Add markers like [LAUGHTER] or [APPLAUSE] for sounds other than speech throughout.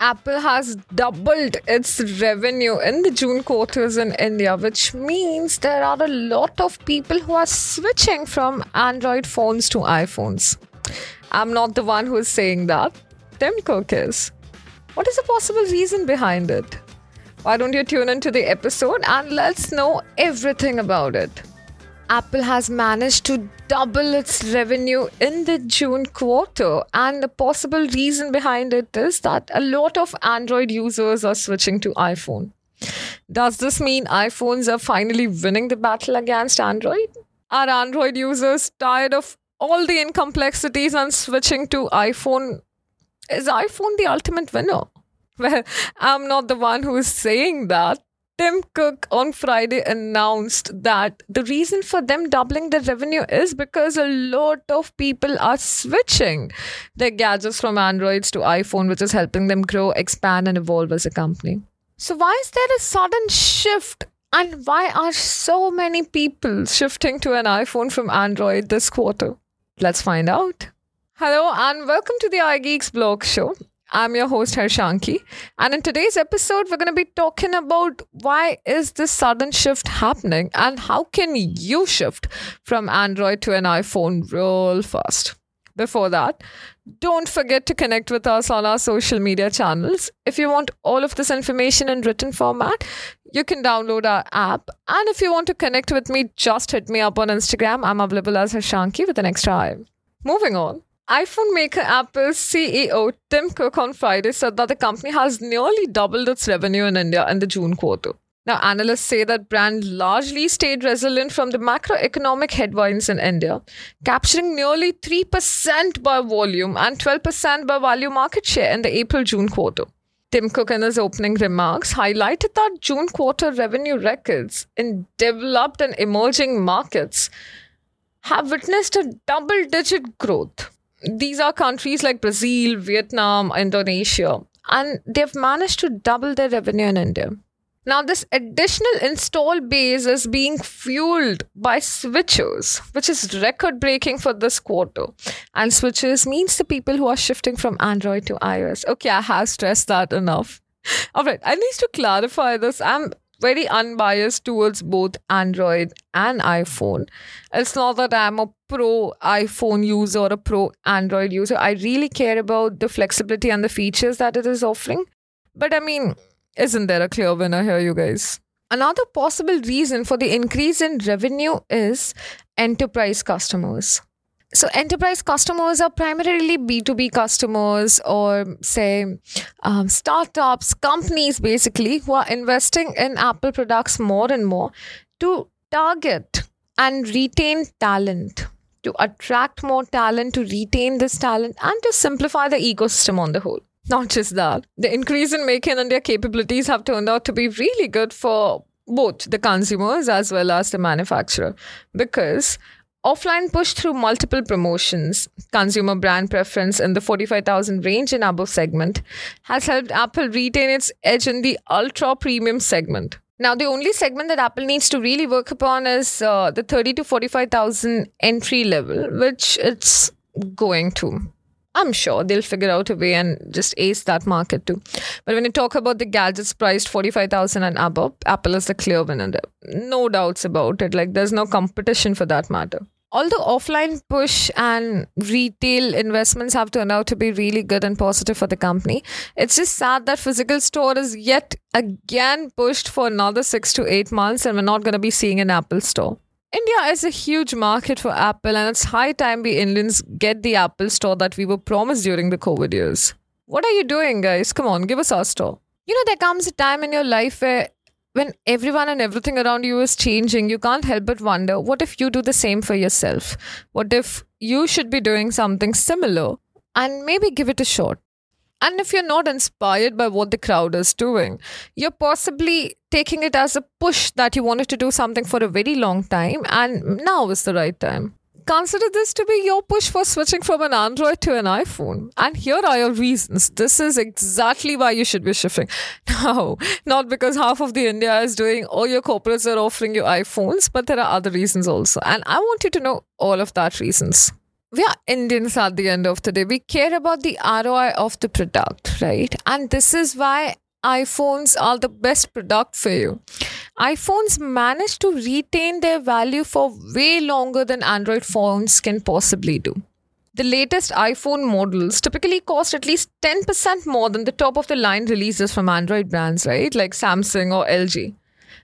Apple has doubled its revenue in the June quarters in India, which means there are a lot of people who are switching from Android phones to iPhones. I'm not the one who is saying that. Tim Cook is. What is the possible reason behind it? Why don't you tune into the episode and let's know everything about it? Apple has managed to double its revenue in the June quarter, and the possible reason behind it is that a lot of Android users are switching to iPhone. Does this mean iPhones are finally winning the battle against Android? Are Android users tired of all the incomplexities and switching to iPhone? Is iPhone the ultimate winner? [LAUGHS] Well, I'm not the one who is saying that. Tim Cook on Friday announced that the reason for them doubling their revenue is because a lot of people are switching their gadgets from Androids to iPhone, which is helping them grow, expand, and evolve as a company. So, why is there a sudden shift? And why are so many people shifting to an iPhone from Android this quarter? Let's find out. Hello and welcome to the iGeeks blog show. I'm your host Harshanki, and in today's episode, we're going to be talking about why is this sudden shift happening and how can you shift from Android to an iPhone real fast. Before that, don't forget to connect with us on our social media channels. If you want all of this information in written format, you can download our app. And if you want to connect with me, just hit me up on Instagram. I'm available as Harshanki with an extra I. Moving on iPhone maker Apple's CEO Tim Cook on Friday said that the company has nearly doubled its revenue in India in the June quarter. Now, analysts say that brand largely stayed resilient from the macroeconomic headwinds in India, capturing nearly 3% by volume and 12% by value market share in the April June quarter. Tim Cook, in his opening remarks, highlighted that June quarter revenue records in developed and emerging markets have witnessed a double digit growth these are countries like Brazil, Vietnam, Indonesia, and they've managed to double their revenue in India. Now, this additional install base is being fueled by switchers, which is record breaking for this quarter. And switchers means the people who are shifting from Android to iOS. Okay, I have stressed that enough. [LAUGHS] All right, I need to clarify this. I'm very unbiased towards both Android and iPhone. It's not that I'm a pro iPhone user or a pro Android user. I really care about the flexibility and the features that it is offering. But I mean, isn't there a clear winner here, you guys? Another possible reason for the increase in revenue is enterprise customers. So, enterprise customers are primarily B2B customers or, say, um, startups, companies basically, who are investing in Apple products more and more to target and retain talent, to attract more talent, to retain this talent, and to simplify the ecosystem on the whole. Not just that, the increase in Make in India capabilities have turned out to be really good for both the consumers as well as the manufacturer because Offline push through multiple promotions, consumer brand preference in the 45,000 range and above segment has helped Apple retain its edge in the ultra premium segment. Now, the only segment that Apple needs to really work upon is uh, the 30 to 45,000 entry level, which it's going to. I'm sure they'll figure out a way and just ace that market too. But when you talk about the gadgets priced 45,000 and above, Apple is the clear winner there. No doubts about it. Like there's no competition for that matter. Although offline push and retail investments have turned out to be really good and positive for the company, it's just sad that physical store is yet again pushed for another six to eight months and we're not going to be seeing an Apple store. India is a huge market for Apple, and it's high time we Indians get the Apple store that we were promised during the COVID years. What are you doing, guys? Come on, give us our store. You know, there comes a time in your life where when everyone and everything around you is changing, you can't help but wonder what if you do the same for yourself? What if you should be doing something similar and maybe give it a shot? And if you're not inspired by what the crowd is doing, you're possibly taking it as a push that you wanted to do something for a very long time, and now is the right time. Consider this to be your push for switching from an Android to an iPhone. And here are your reasons. This is exactly why you should be shifting. [LAUGHS] Now, not because half of the India is doing, all your corporates are offering you iPhones, but there are other reasons also. And I want you to know all of that reasons. we are Indians at the end of the day. We care about the ROI of the product, right? And this is why iPhones are the best product for you. iPhones manage to retain their value for way longer than Android phones can possibly do. The latest iPhone models typically cost at least 10% more than the top of the line releases from Android brands, right? Like Samsung or LG.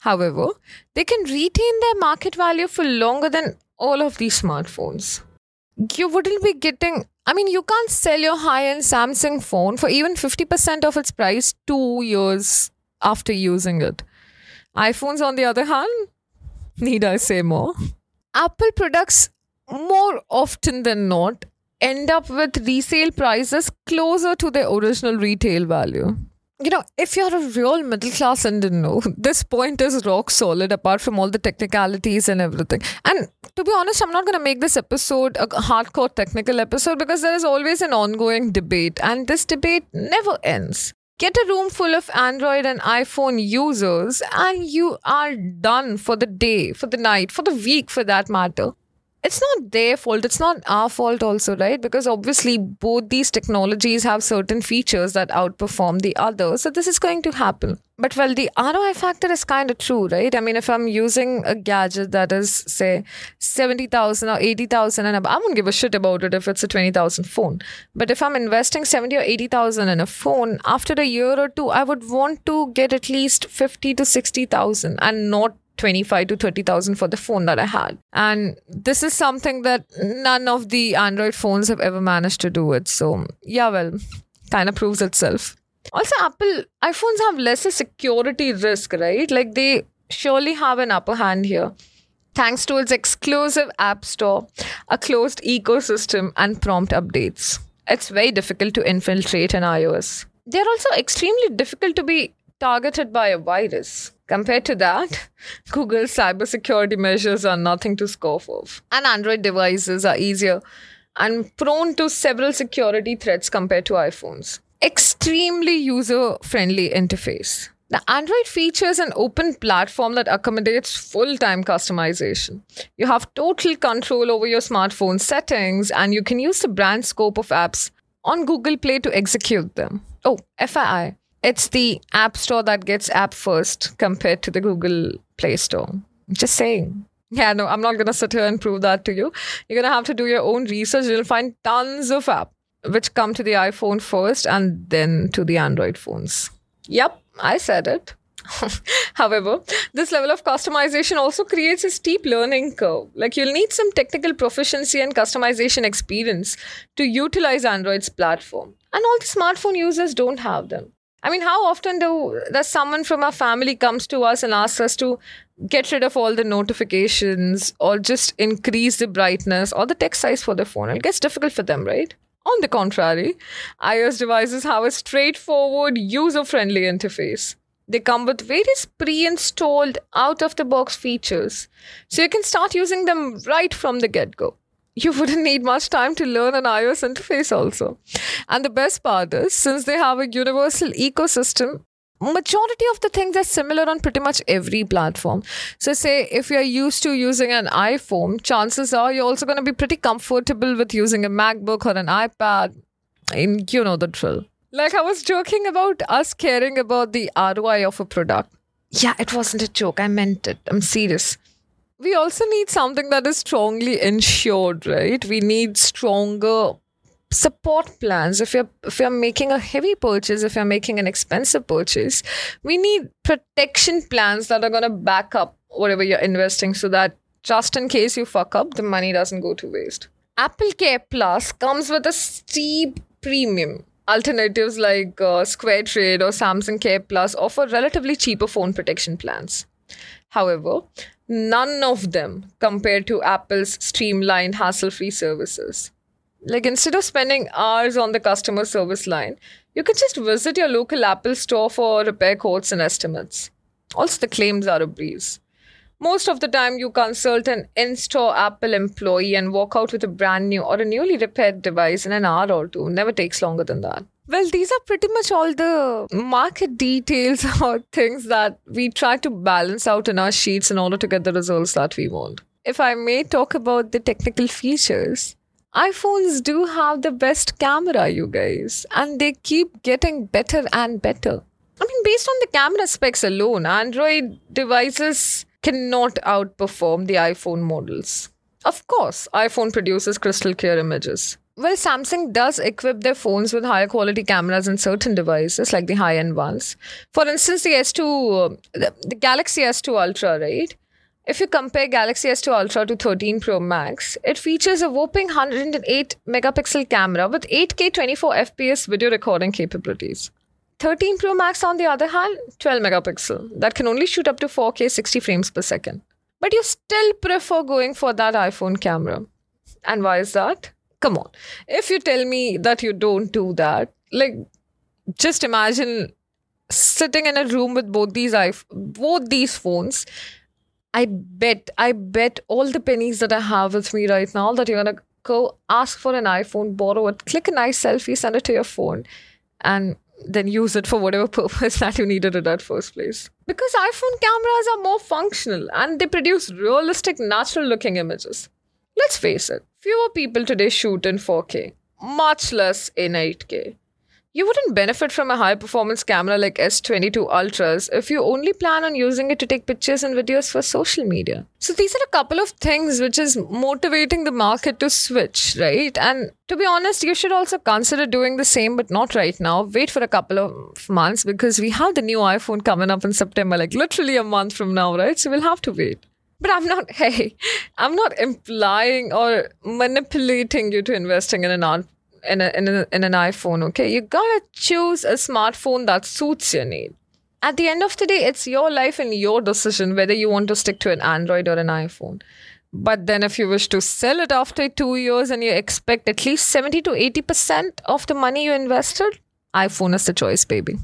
However, they can retain their market value for longer than all of these smartphones. You wouldn't be getting, I mean, you can't sell your high end Samsung phone for even 50% of its price two years after using it. iPhones, on the other hand, need I say more? Apple products more often than not end up with resale prices closer to their original retail value. You know, if you're a real middle class Indian, no, this point is rock solid apart from all the technicalities and everything. And to be honest, I'm not going to make this episode a hardcore technical episode because there is always an ongoing debate, and this debate never ends. Get a room full of Android and iPhone users, and you are done for the day, for the night, for the week for that matter it's not their fault. It's not our fault also right? Because obviously both these technologies have certain features that outperform the other so this is going to happen. But well the roi factor is kind of true right? I mean if i'm using a gadget that is say 70000 or 80000 and i won't give a shit about it if it's a 20000 phone. But if i'm investing 70 or 80000 in a phone after a year or two i would want to get at least 50 to 60000 and not 25 to 30,000 for the phone that I had. And this is something that none of the Android phones have ever managed to do it. So, yeah, well, kind of proves itself. Also, Apple iPhones have lesser security risk, right? Like they surely have an upper hand here. Thanks to its exclusive app store, a closed ecosystem, and prompt updates. It's very difficult to infiltrate an iOS. They're also extremely difficult to be targeted by a virus. Compared to that, [LAUGHS] Google's cybersecurity measures are nothing to scoff of. And Android devices are easier and prone to several security threats compared to iPhones. Extremely user friendly interface. The Android features an open platform that accommodates full time customization. You have total control over your smartphone settings, and you can use the brand scope of apps on Google Play to execute them. Oh, FYI, it's the App Store that gets app first compared to the Google Play Store. Just saying. Yeah, no, I'm not going to sit here and prove that to you. You're going to have to do your own research. You'll find tons of apps which come to the iPhone first and then to the Android phones. Yep, I said it. [LAUGHS] However, this level of customization also creates a steep learning curve. Like you'll need some technical proficiency and customization experience to utilize Android's platform. And all the smartphone users don't have them. I mean, how often do does someone from our family comes to us and asks us to get rid of all the notifications or just increase the brightness or the text size for the phone? It gets difficult for them, right? On the contrary, iOS devices have a straightforward, user-friendly interface. They come with various pre-installed out-of-the-box features, so you can start using them right from the get-go you wouldn't need much time to learn an iOS interface also. And the best part is, since they have a universal ecosystem, majority of the things are similar on pretty much every platform. So say if you're used to using an iPhone, chances are you're also going to be pretty comfortable with using a MacBook or an iPad. in you know the drill. Like I was joking about us caring about the ROI of a product. Yeah, it wasn't a joke. I meant it. I'm serious we also need something that is strongly insured, right? We need stronger support plans. If you're if you're making a heavy purchase if you're making an expensive purchase we need protection plans that are going to back up whatever you're investing so that just in case you fuck up the money doesn't go to waste. Apple care plus comes with a steep premium. Alternatives like uh, square trade or samsung care plus offer relatively cheaper phone protection plans. However none of them compared to Apple's streamlined, hassle free services. Like instead of spending hours on the customer service line, you can just visit your local Apple store for repair quotes and estimates. Also, the claims are a breeze. Most of the time, you consult an in store Apple employee and walk out with a brand new or a newly repaired device in an hour or two. Never takes longer than that. Well, these are pretty much all the market details [LAUGHS] or things that we try to balance out in our sheets in order to get the results that we want. If I may talk about the technical features, iPhones do have the best camera, you guys, and they keep getting better and better. I mean, based on the camera specs alone, Android devices cannot outperform the iPhone models. Of course, iPhone produces crystal clear images. Well, Samsung does equip their phones with higher quality cameras in certain devices, like the high end ones. For instance, the S2, uh, the, the Galaxy S2 Ultra, right? If you compare Galaxy S2 Ultra to 13 Pro Max, it features a whopping 108 megapixel camera with 8K 24 FPS video recording capabilities. 13 Pro Max, on the other hand, 12 megapixel that can only shoot up to 4K 60 frames per second. But you still prefer going for that iPhone camera. And why is that? Come on. If you tell me that you don't do that, like just imagine sitting in a room with both these both these phones. I bet, I bet all the pennies that I have with me right now that you're gonna go ask for an iPhone, borrow it, click a nice selfie, send it to your phone, and then use it for whatever [LAUGHS] purpose that you needed it at first place. Because iPhone cameras are more functional and they produce realistic, natural looking images. Let's face it, fewer people today shoot in 4K, much less in 8K. You wouldn't benefit from a high performance camera like S22 Ultras if you only plan on using it to take pictures and videos for social media. So these are a couple of things which is motivating the market to switch, right? And to be honest, you should also consider doing the same, but not right now. Wait for a couple of months because we have the new iPhone coming up in September, like literally a month from now, right? So we'll have to wait. But I'm not, hey, I'm not implying or manipulating you to investing in an in, a, in, a, in an iPhone, okay? You gotta choose a smartphone that suits your need. At the end of the day, it's your life and your decision whether you want to stick to an Android or an iPhone. But then, if you wish to sell it after two years and you expect at least 70 to 80% of the money you invested, iPhone is the choice, baby.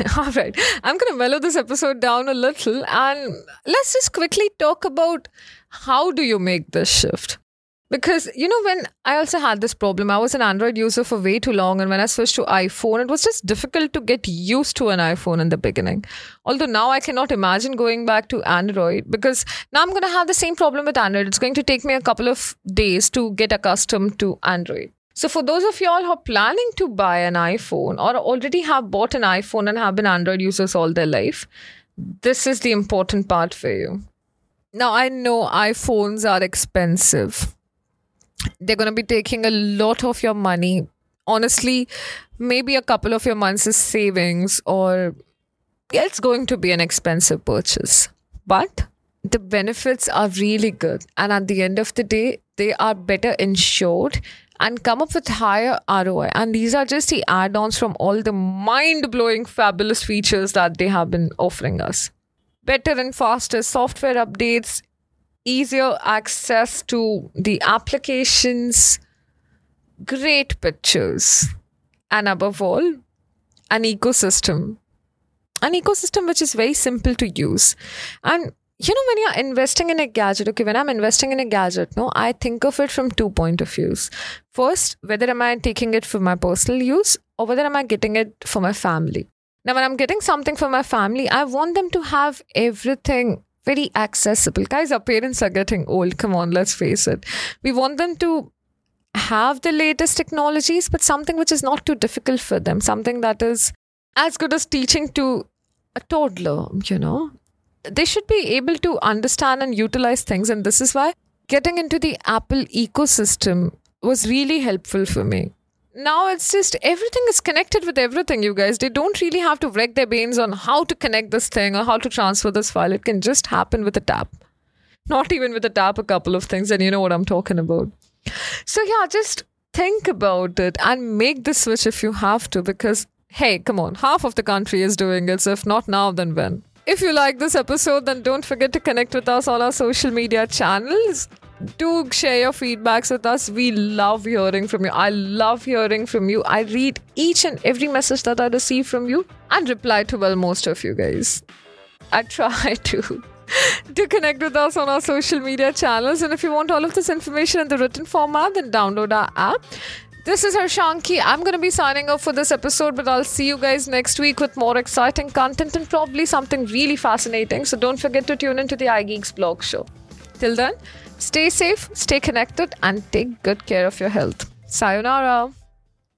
[LAUGHS] All right, I'm going to mellow this episode down a little and let's just quickly talk about how do you make this shift? Because, you know, when I also had this problem, I was an Android user for way too long. And when I switched to iPhone, it was just difficult to get used to an iPhone in the beginning. Although now I cannot imagine going back to Android because now I'm going to have the same problem with Android. It's going to take me a couple of days to get accustomed to Android. So, for those of y'all who are planning to buy an iPhone or already have bought an iPhone and have been Android users all their life, this is the important part for you. Now, I know iPhones are expensive they're going to be taking a lot of your money. Honestly, maybe a couple of your months' savings, or yeah, it's going to be an expensive purchase. But the benefits are really good. And at the end of the day, they are better insured and come up with higher ROI. And these are just the add ons from all the mind blowing, fabulous features that they have been offering us. Better and faster software updates, easier access to the applications, great pictures, and above all, an ecosystem. An ecosystem which is very simple to use. And you know, when you're investing in a gadget, okay, when I'm investing in a gadget, no, I think of it from two point of views. First, whether am I taking it for my personal use or whether am I getting it for my family. Now, when I'm getting something for my family, I want them to have everything very accessible. Guys, our parents are getting old. Come on, let's face it. We want them to have the latest technologies, but something which is not too difficult for them, something that is as good as teaching to a toddler, you know. They should be able to understand and utilize things. And this is why getting into the Apple ecosystem was really helpful for me now it's just everything is connected with everything, you guys. They don't really have to wreck their brains on how to connect this thing or how to transfer this file. It can just happen with a tap. Not even with a tap, a couple of things, and you know what I'm talking about. So, yeah, just think about it and make the switch if you have to, because hey, come on, half of the country is doing it. So, if not now, then when? If you like this episode, then don't forget to connect with us on our social media channels do share your feedbacks with us. We love hearing from you. I love hearing from you. I read each and every message that I receive from you and reply to well most of you guys. I try [LAUGHS] to to connect with us on our social media channels. And if you want all of this information in the written format, then download our app. This is Harshanki. I'm going to be signing off for this episode, but I'll see you guys next week with more exciting content and probably something really fascinating. So don't forget to tune into the iGeeks blog show. Till then, Stay safe, stay connected, and take good care of your health. Sayonara.